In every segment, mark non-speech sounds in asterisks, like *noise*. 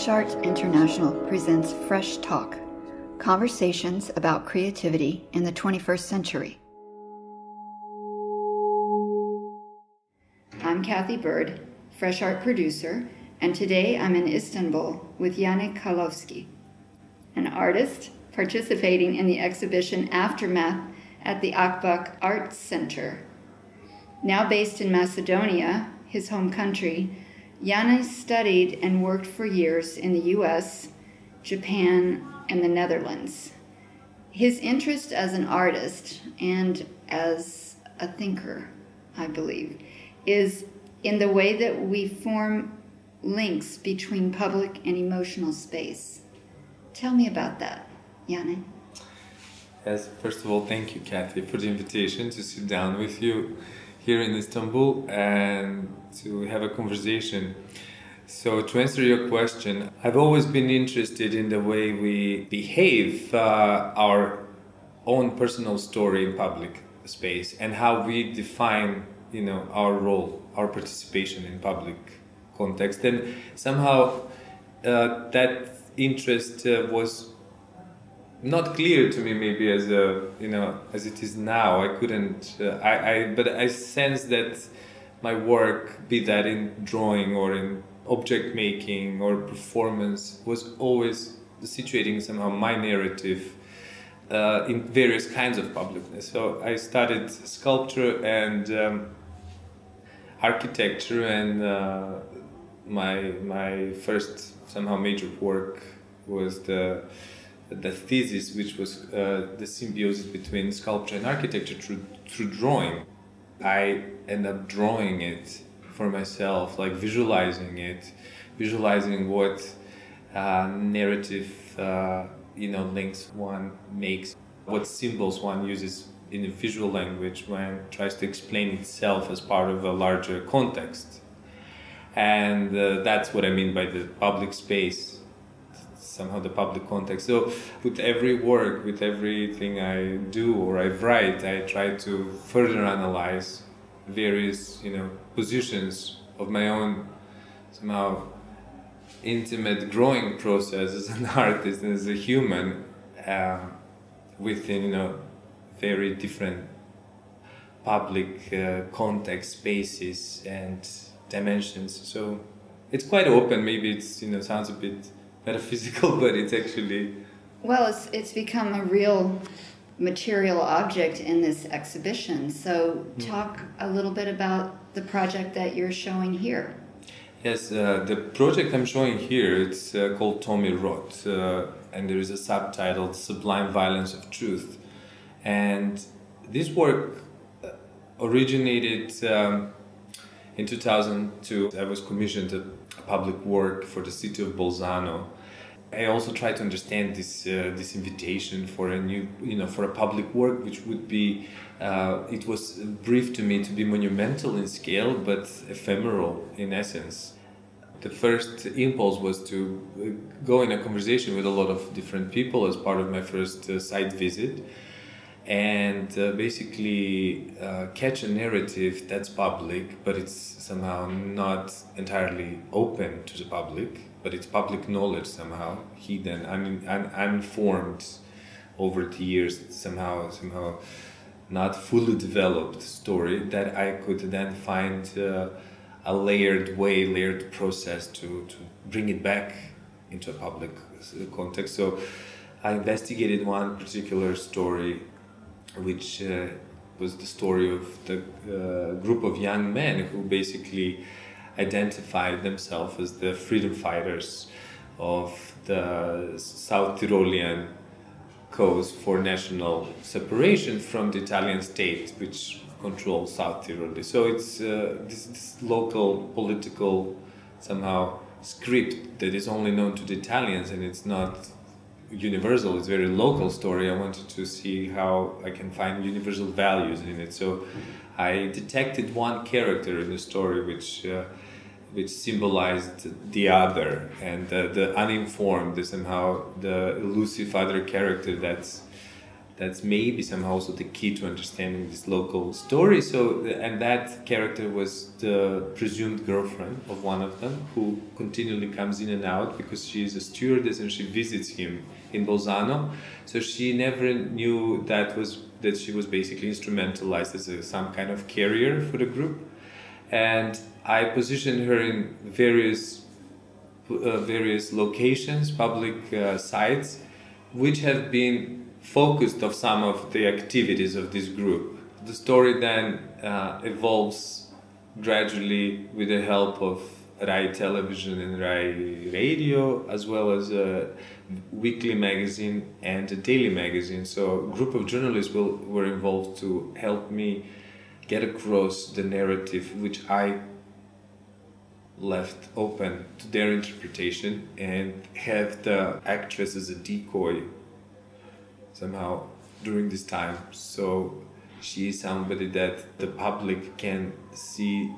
Fresh Arts International presents Fresh Talk conversations about creativity in the 21st century. I'm Cathy Byrd, Fresh Art producer, and today I'm in Istanbul with Yannick Karlovsky, an artist participating in the exhibition Aftermath at the Akbank Arts Center. Now based in Macedonia, his home country, Yannis studied and worked for years in the US, Japan, and the Netherlands. His interest as an artist and as a thinker, I believe, is in the way that we form links between public and emotional space. Tell me about that, Yanni. Yes, first of all, thank you, Cathy, for the invitation to sit down with you here in Istanbul and to have a conversation. So, to answer your question, I've always been interested in the way we behave uh, our own personal story in public space and how we define, you know, our role, our participation in public context. And somehow uh, that interest uh, was not clear to me maybe as a you know as it is now. I couldn't uh, I, I but i sense that my work be that in drawing or in object making or performance was always situating somehow my narrative uh, in various kinds of publicness. So i studied sculpture and um, architecture and uh, my my first somehow major work was the the thesis, which was uh, the symbiosis between sculpture and architecture through, through drawing. I end up drawing it for myself, like visualizing it, visualizing what uh, narrative uh, you know links one makes, what symbols one uses in the visual language when tries to explain itself as part of a larger context. And uh, that's what I mean by the public space somehow the public context. So with every work, with everything I do or I write, I try to further analyze various you know positions of my own somehow intimate growing process *laughs* as an artist and as a human um, within you know very different public uh, context spaces and dimensions. So it's quite open. Maybe it's you know sounds a bit metaphysical, but it's actually. Well, it's, it's become a real material object in this exhibition. So, hmm. talk a little bit about the project that you're showing here. Yes, uh, the project I'm showing here it's uh, called Tommy Rot, uh, and there is a subtitle "Sublime Violence of Truth," and this work uh, originated um, in 2002. I was commissioned public work for the city of Bolzano. I also try to understand this uh, this invitation for a new, you know, for a public work, which would be. Uh, it was brief to me to be monumental in scale, but ephemeral in essence. The first impulse was to uh, go in a conversation with a lot of different people as part of my first uh, site visit and uh, basically uh, catch a narrative that's public, but it's somehow not entirely open to the public, but it's public knowledge somehow, hidden, un- un- unformed over the years, somehow, somehow not fully developed story that I could then find uh, a layered way, layered process to, to bring it back into a public uh, context. So I investigated one particular story which uh, was the story of the uh, group of young men who basically identified themselves as the freedom fighters of the South Tyrolean cause for national separation from the Italian state, which controls South Tyrol. So it's uh, this, this, local political somehow script that is only known to the Italians and it's not universal it's very local story. I wanted to see how i can find universal values in it. So i detected one character in the story which uh, which symbolized the other and uh, the uninformed somehow the elusive other character that's that's maybe somehow also the key to understanding this local story. So, and that character was the presumed girlfriend of one of them, who continually comes in and out because she is a stewardess and she visits him in Bolzano. So she never knew that was that she was basically instrumentalized as a, some kind of carrier for the group, and I positioned her in various uh, various locations, public uh, sites, which have been focused of some of the activities of this group. The story then uh, evolves gradually with the help of Rai Television and Rai Radio, as well as a weekly magazine and a daily magazine. So a group of journalists will, were involved to help me get across the narrative, which I left open to their interpretation and have the actress as a decoy somehow during this time. So she is somebody that the public can see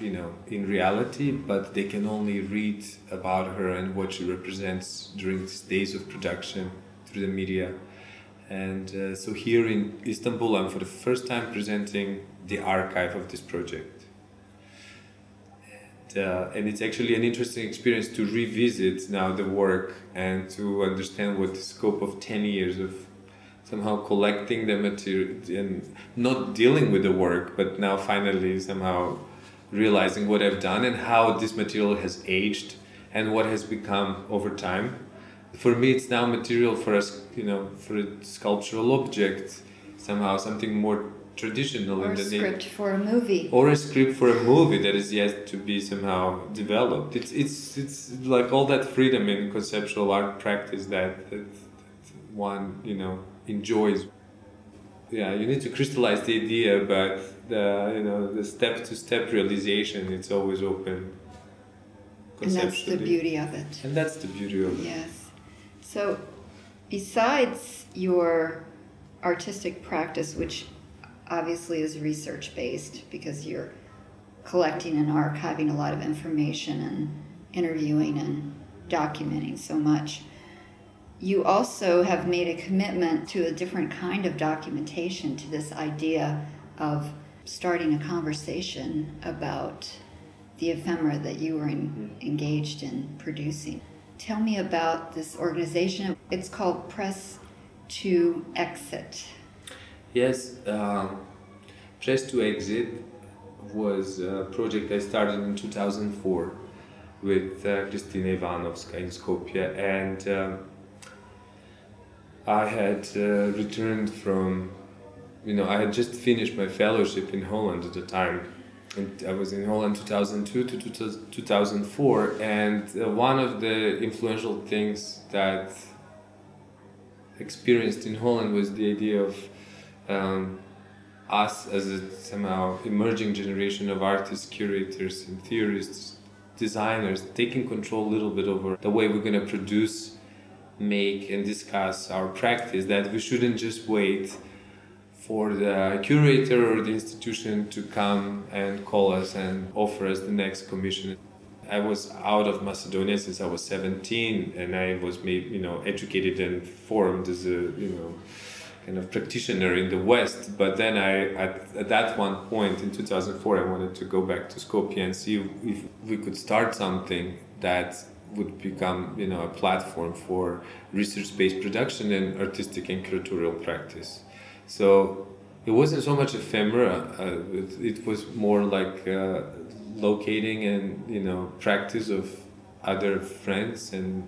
you know in reality but they can only read about her and what she represents during these days of production through the media and uh, so here in istanbul i'm for the first time presenting the archive of this project uh, and it's actually an interesting experience to revisit now the work and to understand what the scope of 10 years of somehow collecting the material and not dealing with the work but now finally somehow realizing what I've done and how this material has aged and what has become over time. For me, it's now material for us, you know, for a sculptural object, somehow something more traditional or in the a script for a movie. Or a script for a movie that is yet to be somehow developed. It's it's it's like all that freedom in conceptual art practice that, that one you know enjoys. Yeah, you need to crystallize the idea, but the you know the step to step realization it's always open and that's the beauty of it. And that's the beauty of it. Yes. So besides your artistic practice which obviously is research based because you're collecting and archiving a lot of information and interviewing and documenting so much you also have made a commitment to a different kind of documentation to this idea of starting a conversation about the ephemera that you were in, mm-hmm. engaged in producing. Tell me about this organization. It's called Press to Exit. Yes, um, Press to Exit was a project I started in 2004 with uh, Hristina Ivanoska in Skopje, and um, I had uh, returned from you know, I had just finished my fellowship in Holland at the time. And I was in Holland 2002 to 2004, and uh, one of the influential things that experienced in Holland was the idea of um, us as a somehow emerging generation of artists, curators, and theorists, designers, taking control a little bit over the way we're going to produce, make, and discuss our practice. That we shouldn't just wait for the curator or the institution to come and call us and offer us the next commission. I was out of Macedonia since I was 17 and I was made, you know, educated and formed as a, you know, kind of practitioner in the West. But then I, at, at that one point in 2004, I wanted to go back to Skopje and see if we could start something that would become, you know, a platform for research-based production and artistic and curatorial practice. So it wasn't so much ephemera. Uh, it, it, was more like uh, locating and you know practice of other friends and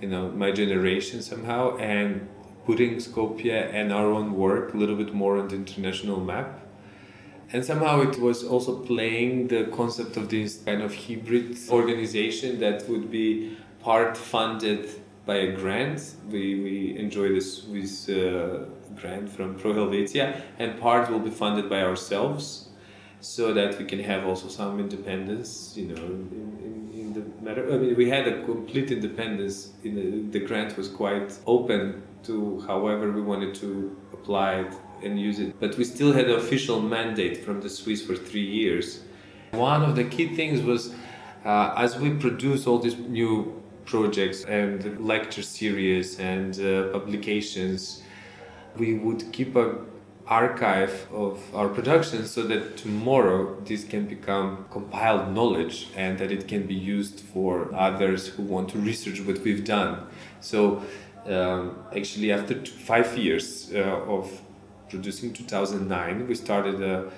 you know my generation somehow and putting Skopje and our own work a little bit more on the international map. And somehow it was also playing the concept of this kind of hybrid organization that would be part funded by a grant. We, we enjoy this with uh, grant from Pro Helvetia, and part will be funded by ourselves, so that we can have also some independence. You know, in, in, in the matter. I mean, we had a complete independence. In the, the grant was quite open to however we wanted to apply it and use it, but we still had an official mandate from the Swiss for three years. One of the key things was uh, as we produce all these new projects and lecture series and uh, publications we would keep a archive of our production so that tomorrow this can become compiled knowledge and that it can be used for others who want to research what we've done. So um, actually after five years uh, of producing 2009 we started a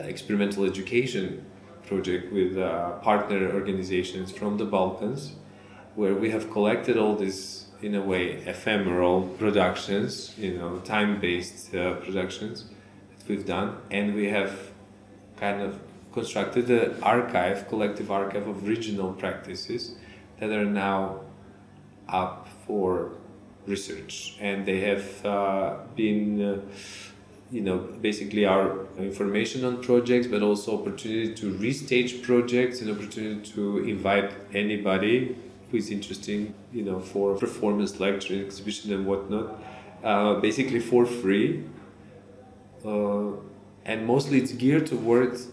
experimental education project with uh, partner organizations from the balkans where we have collected all these in a way ephemeral productions you know time-based uh, productions that we've done. And we have kind of constructed an archive collective archive of regional practices that are now up for research. And they have uh, been uh, you know basically our information on projects but also opportunity to restage projects and opportunity to invite anybody who is interesting you know for performance lecture exhibition and whatnot uh, basically for free. Uh, and mostly it's geared towards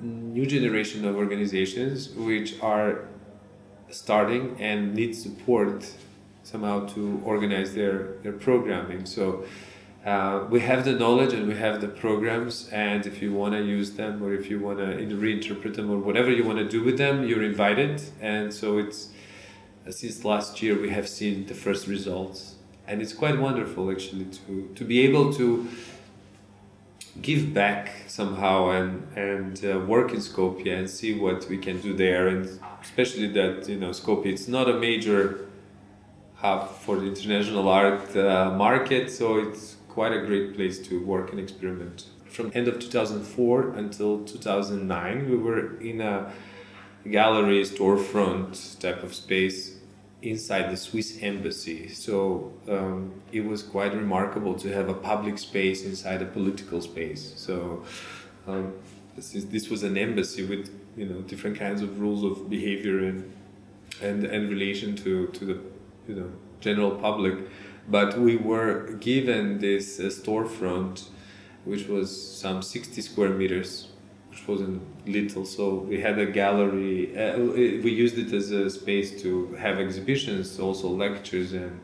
new generation of organizations which are starting and need support somehow to organize their, their programming. So uh, we have the knowledge and we have the programs, and if you want to use them or if you want to reinterpret them or whatever you want to do with them, you're invited. And so it's since last year we have seen the first results, and it's quite wonderful actually to to be able to give back somehow and and uh, work in Skopje and see what we can do there, and especially that you know Skopje it's not a major hub for the international art uh, market, so it's quite a great place to work and experiment. From end of 2004 until 2009, we were in a gallery storefront type of space inside the Swiss embassy. So um, it was quite remarkable to have a public space inside a political space. So um, this, this was an embassy with you know different kinds of rules of behavior and and and relation to to the you know general public but we were given this uh, storefront which was some 60 square meters which wasn't little so we had a gallery uh, we used it as a space to have exhibitions also lectures and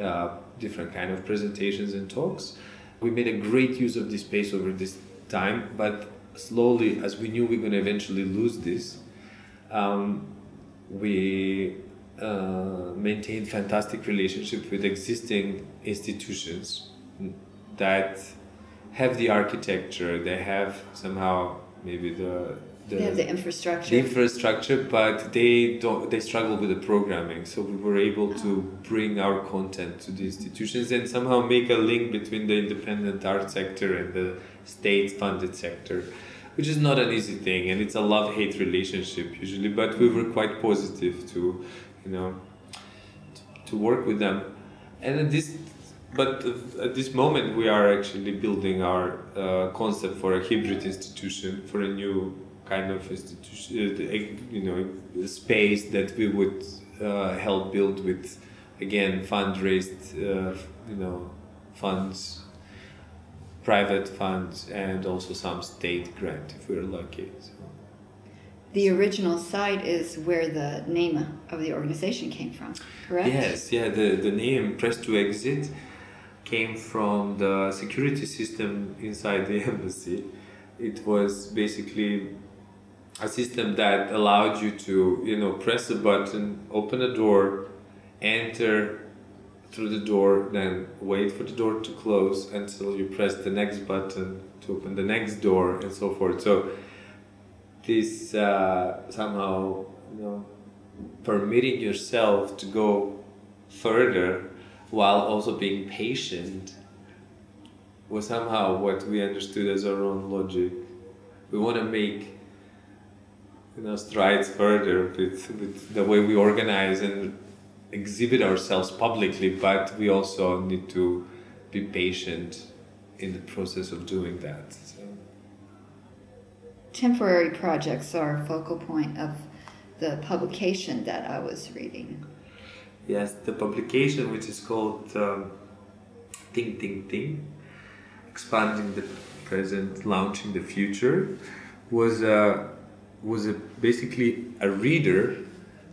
uh, different kind of presentations and talks. We made a great use of this space over this time but slowly as we knew we are going to eventually lose this um, we uh, maintain fantastic relationship with existing institutions that have the architecture they have somehow maybe the the, they have the infrastructure. the infrastructure but they don't they struggle with the programming. So we were able to bring our content to the institutions and somehow make a link between the independent art sector and the state funded sector which is not an easy thing and it's a love hate relationship usually but we were quite positive to you know, to, work with them. And at this, but at this moment, we are actually building our uh, concept for a hybrid institution, for a new kind of institution, uh, you know, space that we would uh, help build with, again, fundraised, uh, you know, funds private funds and also some state grant if we're lucky. So the original site is where the name of the organization came from, correct? Yes, yeah, the, the name Press to Exit came from the security system inside the *laughs* embassy. It was basically a system that allowed you to, you know, press a button, open a door, enter through the door, then wait for the door to close until you press the next button to open the next door, and so forth. So this uh, somehow you know permitting yourself to go further while also being patient was somehow what we understood as our own logic. We want to make you know strides further with, with the way we organize and exhibit ourselves publicly, but we also need to be patient in the process of doing that. So temporary projects are a focal point of the publication that I was reading. Yes, the publication, which is called um, Ting Ting Ting, expanding the present, launching the future, was a was a, basically a reader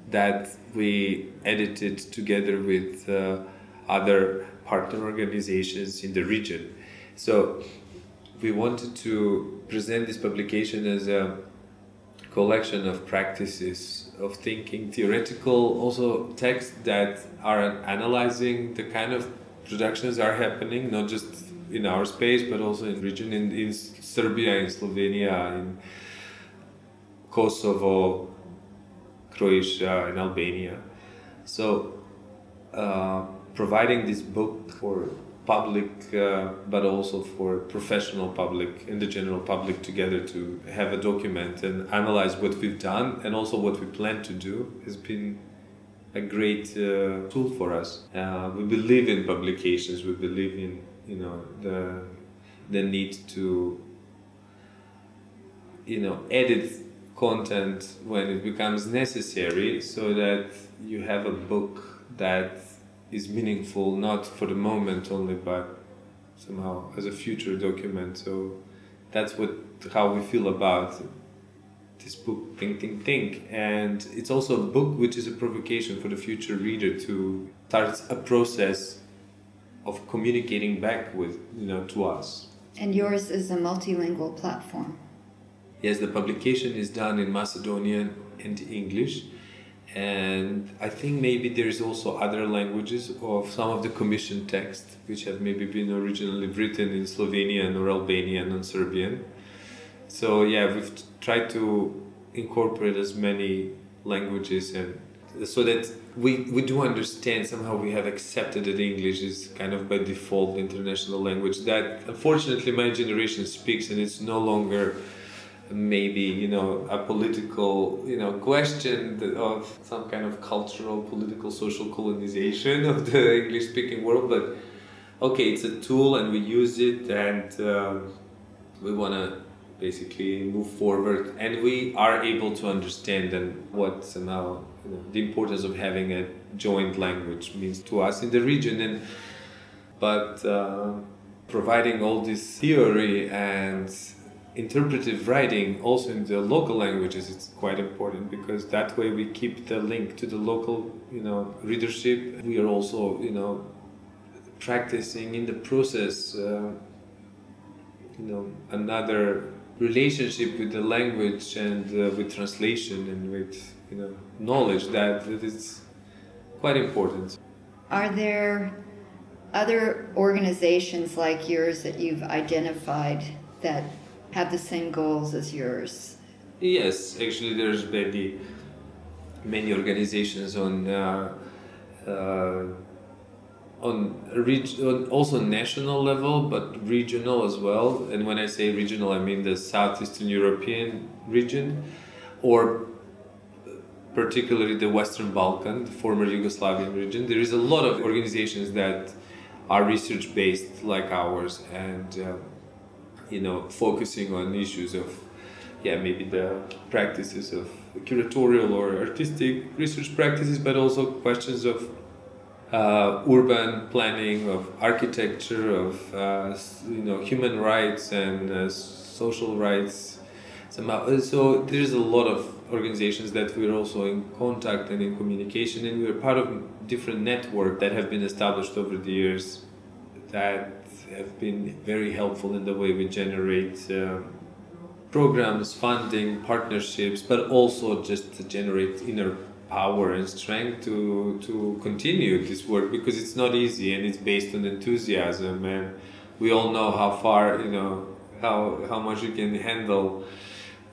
that we edited together with uh, other partner organizations in the region. So we wanted to present this publication as a collection of practices of thinking, theoretical also texts that are analyzing the kind of productions are happening, not just in our space, but also in region, in, in Serbia, in Slovenia, in Kosovo, Croatia, and Albania. So, uh, providing this book for public, uh, but also for professional public and the general public together to have a document and analyze what we've done and also what we plan to do has been a great uh, tool for us. Uh, we believe in publications. We believe in you know the the need to you know edit content when it becomes necessary, so that you have a book that is meaningful not for the moment only but somehow as a future document. So that's what how we feel about this book think think think. And it's also a book which is a provocation for the future reader to start a process of communicating back with you know to us. And yours is a multilingual platform. Yes the publication is done in macedonian and english and I think maybe there's also other languages of some of the commission text which have maybe been originally written in Slovenian or Albanian and Serbian. So yeah, we've tried to incorporate as many languages and so that we, we do understand somehow we have accepted that English is kind of by default international language that unfortunately my generation speaks and it's no longer maybe you know a political you know question of some kind of cultural political social colonization of the *laughs* english speaking world but okay it's a tool and we use it and um, we want to basically move forward and we are able to understand and what somehow you know, the importance of having a joint language means to us in the region and but uh, providing all this theory and interpretive writing also in the local languages it's quite important because that way we keep the link to the local you know readership. We are also you know practicing in the process uh, you know another relationship with the language and uh, with translation and with you know knowledge that that is quite important. Are there other organizations like yours that you've identified that have the same goals as yours? Yes, actually, there's many many organizations on uh, uh, on, reg- on also national level, but regional as well. And when I say regional, I mean the southeastern European region, or particularly the Western Balkan, the former Yugoslavian region. There is a lot of organizations that are research based like ours and. Uh, you know, focusing on issues of, yeah, maybe the practices of curatorial or artistic research practices, but also questions of uh, urban planning, of architecture, of uh, you know human rights and uh, social rights. Somehow, so there's a lot of organizations that we're also in contact and in communication, and we're part of different networks that have been established over the years that have been very helpful in the way we generate uh, programs, funding, partnerships, but also just to generate inner power and strength to to continue this work because it's not easy and it's based on enthusiasm. And we all know how far you know how how much you can handle.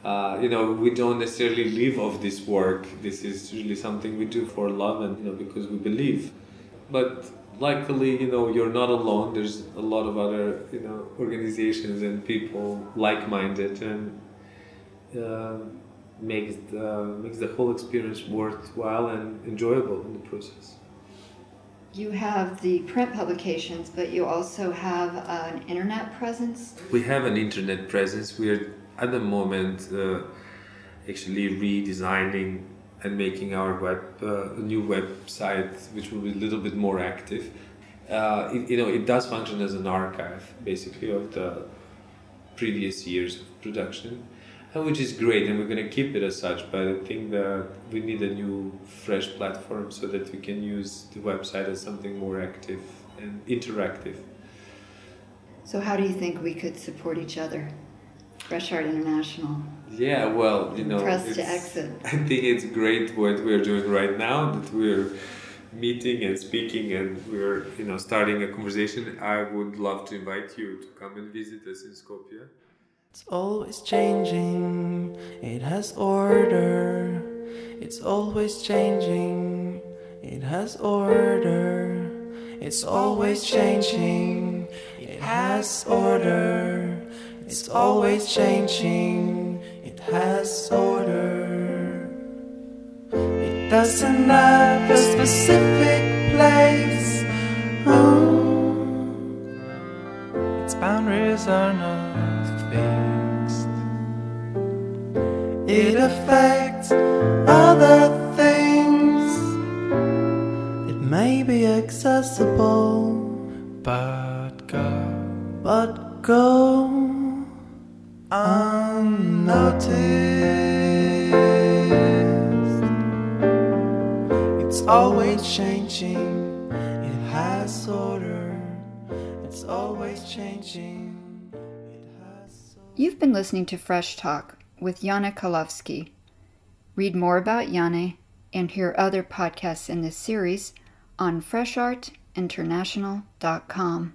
Uh, you know we don't necessarily live of this work. This is really something we do for love and you know because we believe. But luckily, you know, you're not alone. There's a lot of other, you know, organizations and people like-minded, and uh, makes the makes the whole experience worthwhile and enjoyable in the process. You have the print publications, but you also have an internet presence. We have an internet presence. We are at the moment uh, actually redesigning and making our web uh, new website, which will be a little bit more active. Uh, it, you know, it does function as an archive, basically, of the previous years of production. which is great, and we're going to keep it as such. But I think that we need a new, fresh platform so that we can use the website as something more active and interactive. So, how do you think we could support each other? Fresh Art International. Yeah, well, you know, press to exit. *laughs* I think it's great what we're doing right now. That we're meeting and speaking, and we're you know starting a conversation. I would love to invite you to come and visit us in Skopje. It's always changing, it has order. It's always changing, it has order. It's always changing, it has order. It's always changing, it has order. It doesn't have a specific place. Oh, its boundaries are not fixed. It affects other things. It may be accessible, changing. It has order. It's always changing. You've been listening to Fresh Talk with Yane Calovski. Read more about Yane and hear other podcasts in this series on freshartinternational.com.